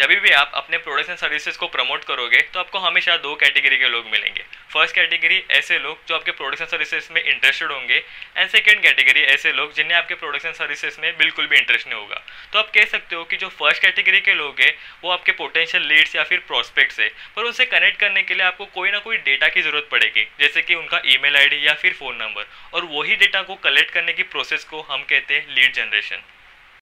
जब भी आप अपने प्रोडक्ट्स एंड सर्विसेज़ को प्रमोट करोगे तो आपको हमेशा दो कैटेगरी के लोग मिलेंगे। फ़र्स्ट कैटेगरी ऐसे लोग जो आपके प्रोडक्ट्स एंड सर्विसेज़ में इंटरेस्टेड होंगे एंड सेकेंड कैटेगरी ऐसे लोग जिन्हें आपके प्रोडक्ट्स एंड सर्विसेज़ में बिल्कुल भी इंटरेस्ट नहीं होगा। तो आप कह सकते हो कि जो फ़र्स्ट कैटेगरी के लोग हैं, वो आपके पोटेंशियल लीड्स या फिर प्रोस्पेक्ट्स है। पर उनसे कनेक्ट करने के लिए आपको कोई ना कोई डेटा की ज़रूरत पड़ेगी, जैसे कि उनका ईमेल आईडी या फिर फ़ोन नंबर और वही डेटा को कलेक्ट करने की प्रोसेस को हम कहते हैं लीड जनरेशन